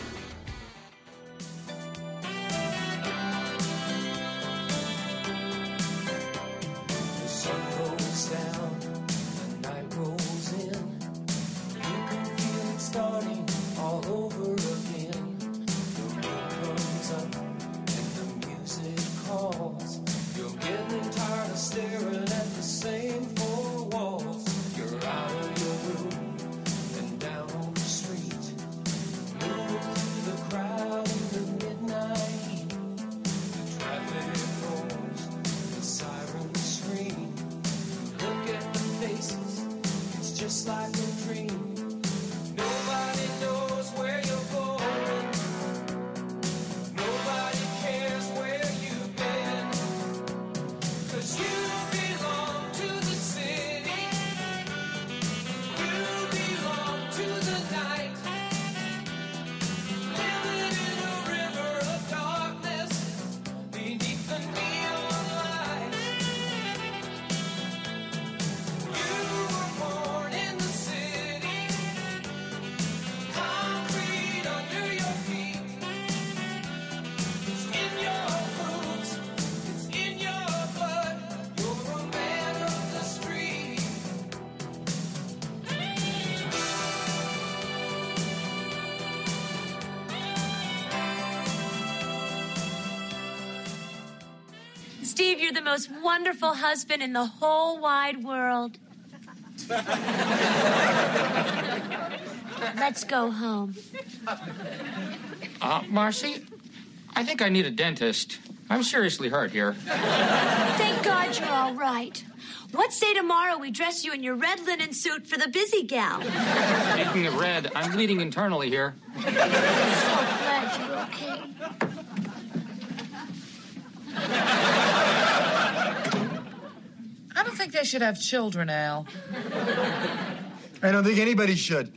Steve, you're the most wonderful husband in the whole wide world. Let's go home. Uh, Marcy, I think I need a dentist. I'm seriously hurt here. Thank God you're all right. What say tomorrow we dress you in your red linen suit for the busy gal? Speaking of red, I'm bleeding internally here. I'm So glad you're okay. I don't think they should have children, Al. I don't think anybody should.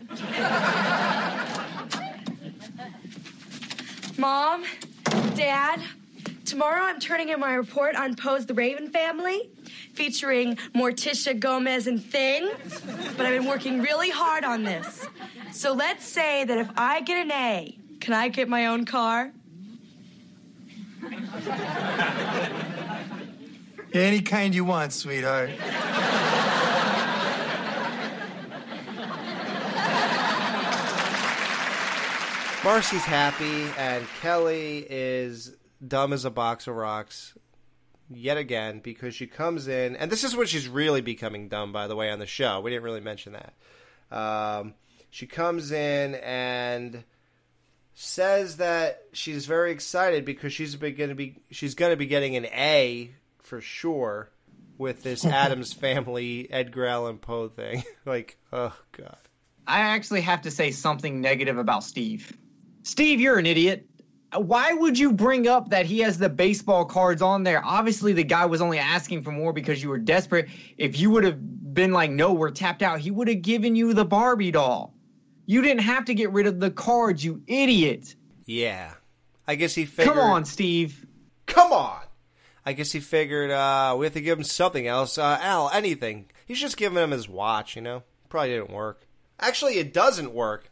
Mom, Dad, tomorrow I'm turning in my report on Poe's The Raven Family, featuring Morticia Gomez and Thing. But I've been working really hard on this. So let's say that if I get an A, can I get my own car? Any kind you want, sweetheart. Marcy's happy, and Kelly is dumb as a box of rocks yet again because she comes in, and this is when she's really becoming dumb, by the way, on the show. We didn't really mention that. Um, she comes in and says that she's very excited because she's going to be she's going to be getting an A for sure with this *laughs* Addams Family Edgar Allan Poe thing. *laughs* like, oh god. I actually have to say something negative about Steve. Steve, you're an idiot. Why would you bring up that he has the baseball cards on there? Obviously, the guy was only asking for more because you were desperate. If you would have been like, no, we're tapped out, he would have given you the Barbie doll. You didn't have to get rid of the cards, you idiot. Yeah. I guess he figured Come on, Steve. Come on. I guess he figured uh, we have to give him something else. Uh, Al, anything. He's just giving him his watch, you know? Probably didn't work. Actually, it doesn't work.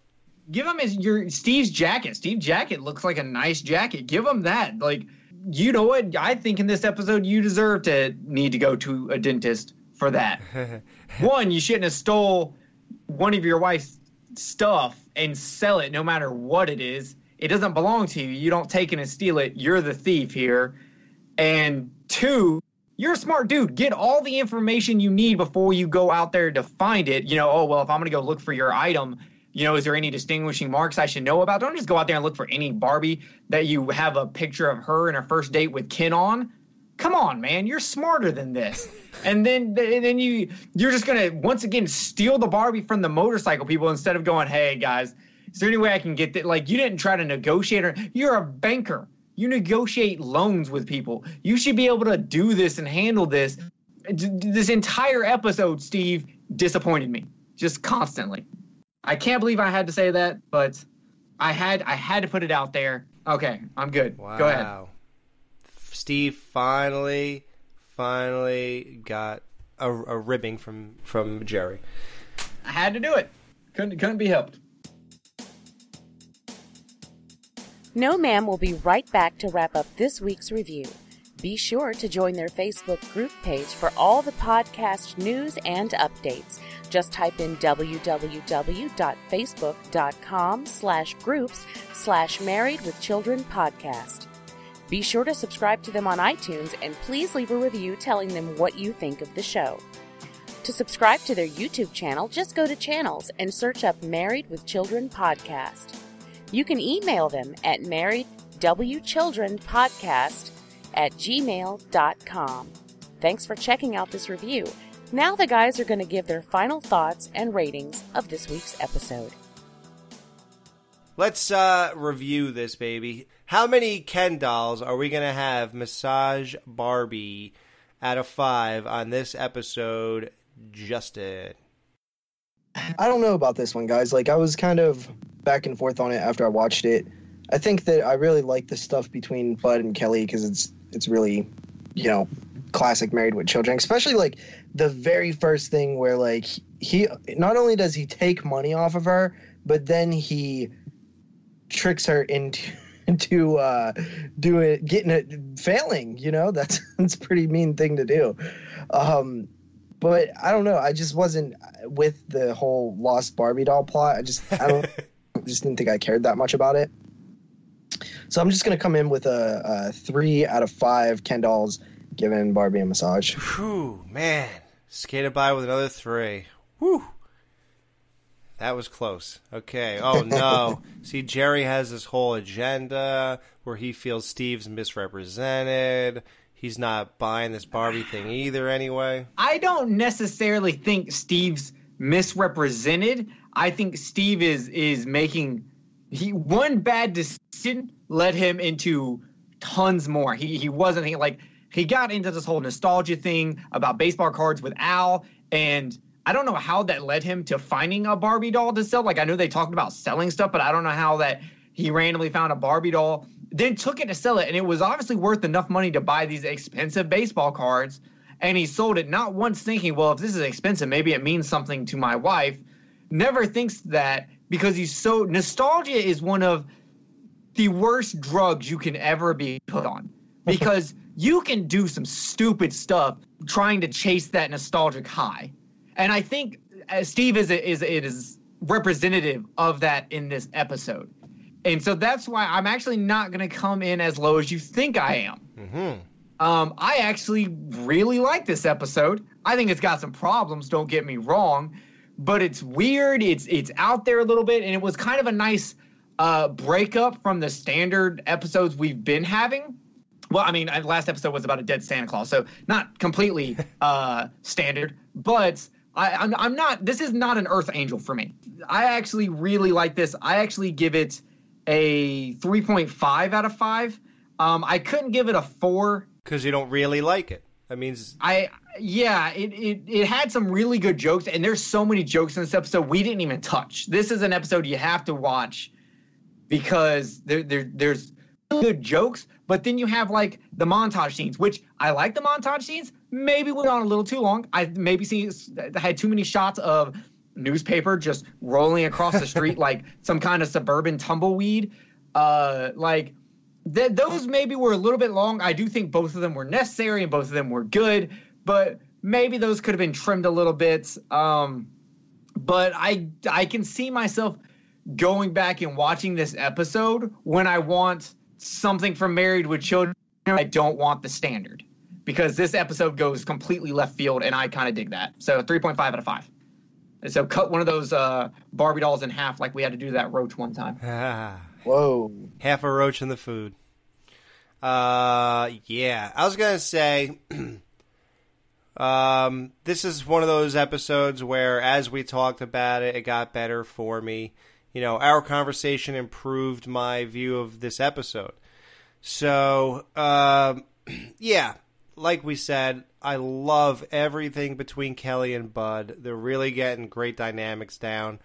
Give him his your Steve's jacket. Steve jacket looks like a nice jacket. Give him that. Like, you know what? I think in this episode you deserve to need to go to a dentist for that. *laughs* One, you shouldn't have stole one of your wife's stuff and sell it no matter what it is. It doesn't belong to you. You don't take it and steal it. You're the thief here. And two, you're a smart dude. Get all the information you need before you go out there to find it. You know, oh, well, if I'm going to go look for your item, you know, is there any distinguishing marks I should know about? Don't just go out there and look for any Barbie that you have a picture of her in her first date with Ken on. Come on, man, you're smarter than this. and then and then you you're just gonna once again steal the Barbie from the motorcycle people instead of going, hey guys, is there any way I can get that? Like you didn't try to negotiate or you're a banker. You negotiate loans with people. You should be able to do this and handle this. This entire episode, Steve, disappointed me just constantly. I can't believe I had to say that, but I had I had to put it out there. Okay, I'm good. Go ahead. Steve finally, finally got a, a ribbing from from Jerry. I had to do it. Couldn't couldn't be helped. No Ma'am will be right back to wrap up this week's review. Be sure to join their Facebook group page for all the podcast news and updates. Just type in www.facebook.com slash groups slash married with children podcast. Be sure to subscribe to them on iTunes and please leave a review telling them what you think of the show. To subscribe to their YouTube channel, just go to channels and search up Married with Children podcast. You can email them at marriedwchildrenpodcast at gmail.com. Thanks for checking out this review. Now the guys are going to give their final thoughts and ratings of this week's episode. Let's uh, review this, baby. How many Ken dolls are we going to have massage Barbie out of five on this episode, Justin? I don't know about this one, guys. Like I was kind of back and forth on it after I watched it. I think that I really like the stuff between Bud and Kelly because it's it's really, you know, classic Married with Children. Especially like the very first thing where like he not only does he take money off of her, but then he tricks her into *laughs* into uh doing getting it failing you know *laughs* that's that's pretty mean thing to do um but i don't know i just wasn't with the whole lost barbie doll plot i just i don't *laughs* just didn't think i cared that much about it so i'm just gonna come in with a, a three out of five ken dolls giving barbie a massage Whew, man. Skated by with another three. Whew. That was close. Okay. Oh, *laughs* no. See, Jerry has this whole agenda where he feels Steve's misrepresented. He's not buying this Barbie thing either, anyway. I don't necessarily think Steve's misrepresented. I think Steve is is making he one bad decision led him into tons more. He he wasn't thinking like he got into this whole nostalgia thing about baseball cards with Al and I don't know how that led him to finding a Barbie doll to sell. Like I know they talked about selling stuff, but I don't know how that he randomly found a Barbie doll, then took it to sell it, and it was obviously worth enough money to buy these expensive baseball cards. And he sold it not once thinking, well, if this is expensive, maybe it means something to my wife. Never thinks that because he's so nostalgia is one of the worst drugs you can ever be put on because *laughs* you can do some stupid stuff trying to chase that nostalgic high. And I think uh, Steve is is is representative of that in this episode. And so that's why I'm actually not going to come in as low as you think I am. Mm-hmm. Um, I actually really like this episode. I think it's got some problems. Don't get me wrong, but it's weird. It's it's out there a little bit, and it was kind of a nice uh, breakup from the standard episodes we've been having. Well, I mean, last episode was about a dead Santa Claus, so not completely *laughs* uh, standard, but I, I'm I'm not. This is not an Earth Angel for me. I actually really like this. I actually give it a 3.5 out of five. Um, I couldn't give it a four Because you don't really like it. That means I yeah, it, it it had some really good jokes, and there's so many jokes in this episode we didn't even touch. This is an episode you have to watch because there, there there's good jokes, but then you have like the montage scenes, which I like the montage scenes. Maybe went on a little too long. I maybe seen had too many shots of newspaper just rolling across the street *laughs* like some kind of suburban tumbleweed. Uh, like th- those maybe were a little bit long. I do think both of them were necessary and both of them were good, but maybe those could have been trimmed a little bit. Um, but I I can see myself going back and watching this episode when I want something from Married with Children. I don't want the standard because this episode goes completely left field, and I kind of dig that. So 3.5 out of five. And so cut one of those uh, Barbie dolls in half, like we had to do that roach one time. *laughs* Whoa. half a roach in the food. Uh, yeah. I was gonna say, *clears throat* um, this is one of those episodes where, as we talked about it, it got better for me. You know, our conversation improved my view of this episode. So, um, *clears throat* yeah, like we said, I love everything between Kelly and Bud. They're really getting great dynamics down.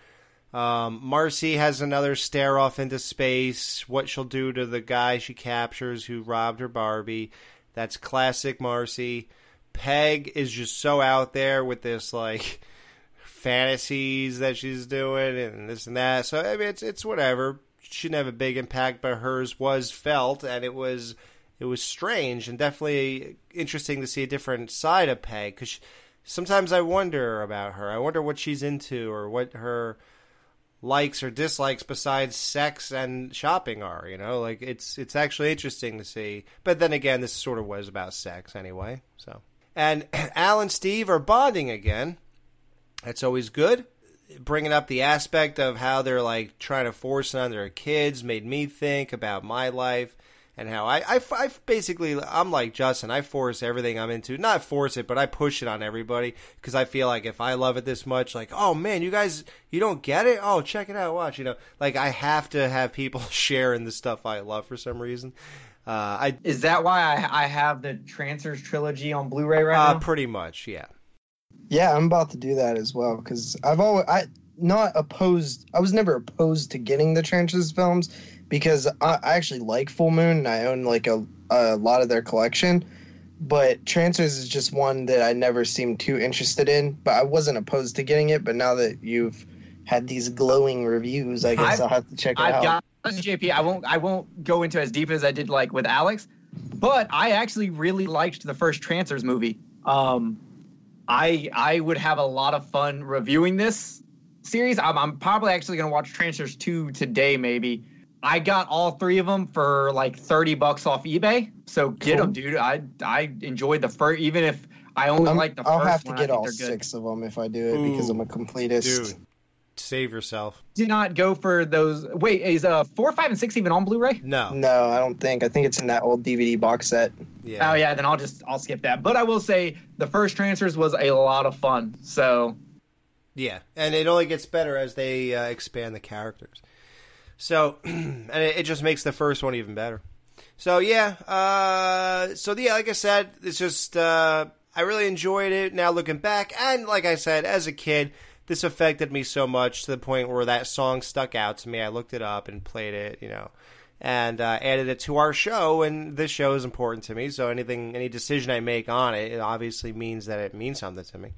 Um, Marcy has another stare off into space. What she'll do to the guy she captures who robbed her Barbie. That's classic Marcy. Peg is just so out there with this like fantasies that she's doing and this and that. So I mean, it's it's whatever. She didn't have a big impact, but hers was felt, and it was it was strange and definitely interesting to see a different side of Peg. Because sometimes I wonder about her. I wonder what she's into or what her likes or dislikes besides sex and shopping are. You know, like it's it's actually interesting to see. But then again, this sort of was about sex anyway. So and *clears throat* Al and Steve are bonding again. That's always good. Bringing up the aspect of how they're like trying to force it on their kids made me think about my life. And how I, I, I basically I'm like Justin. I force everything I'm into, not force it, but I push it on everybody because I feel like if I love it this much, like oh man, you guys you don't get it, oh check it out, watch, you know, like I have to have people *laughs* share in the stuff I love for some reason. Uh, I Is that why I, I have the Trancers trilogy on Blu-ray right uh, now? pretty much, yeah. Yeah, I'm about to do that as well because I've always I not opposed. I was never opposed to getting the Trancers films because I, I actually like Full Moon and I own like a a lot of their collection. But Trancers is just one that I never seemed too interested in. But I wasn't opposed to getting it. But now that you've had these glowing reviews, I guess I've- I'll have to check it I've out. got JP. I won't. I won't go into as deep as I did like with Alex, but I actually really liked the first Trancers movie. Um, I I would have a lot of fun reviewing this series. I'm, I'm probably actually gonna watch Trancers two today, maybe. I got all three of them for like thirty bucks off eBay. So get them, dude. I I enjoyed the first, even if I only I'm- like the I'll first have to one. Get all six of them if I do it because I'm a completist. Dude, save yourself. Did not go for those. Wait, is uh four, five, and six even on Blu-ray? No. No, I don't think. I think it's in that old DVD box set. Yeah. Oh yeah, then I'll just I'll skip that. But I will say the first Trancers was a lot of fun. So Yeah, and it only gets better as they uh, expand the characters. So, *clears throat* and it, it just makes the first one even better. So yeah, uh, so yeah, like I said, it's just uh, I really enjoyed it. Now looking back, and like I said, as a kid, this affected me so much to the point where that song stuck out to me. I looked it up and played it, you know, and uh, added it to our show. And this show is important to me, so anything, any decision I make on it, it obviously means that it means something to me.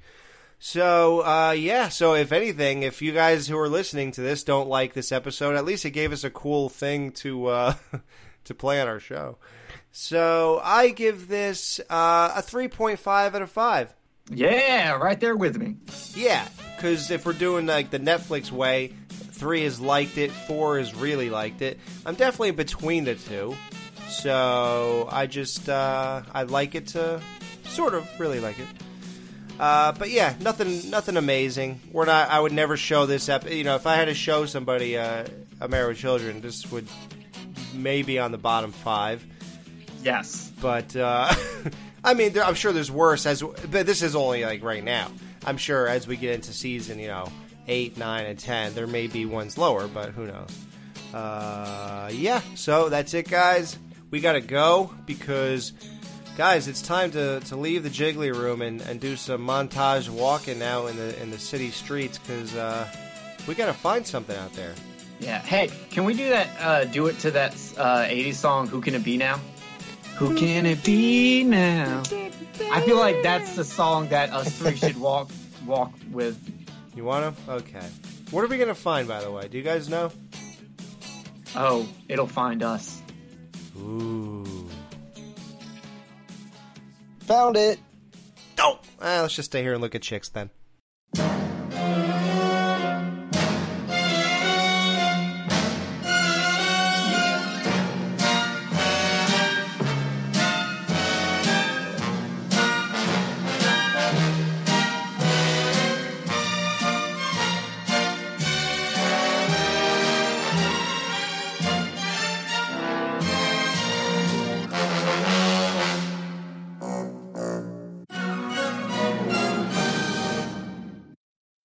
So, uh, yeah, so if anything, if you guys who are listening to this don't like this episode, at least it gave us a cool thing to, uh, *laughs* to play on our show. So I give this, uh, a 3.5 out of 5. yeah, right there with me. Yeah, because if we're doing like the Netflix way, three has liked it, four has really liked it. I'm definitely between the two, so I just uh, I like it to sort of really like it. Uh, but yeah, nothing nothing amazing. We're not. I would never show this ep. You know, if I had to show somebody uh, a Married with Children, this would maybe on the bottom five. Yes, but uh, *laughs* I mean, there, I'm sure there's worse. As but this is only like right now. I'm sure as we get into season, you know, eight, nine, and ten, there may be ones lower, but who knows? Uh, yeah. So that's it, guys. We gotta go because, guys, it's time to, to leave the Jiggly room and, and do some montage walking out in the in the city streets because uh, we gotta find something out there. Yeah. Hey, can we do that? Uh, do it to that uh, '80s song. Who can it be now? Who can it be now? I feel like that's the song that us three *laughs* should walk walk with. You want to? Okay. What are we gonna find, by the way? Do you guys know? Oh, it'll find us. Ooh. Found it. Oh, let's just stay here and look at chicks then.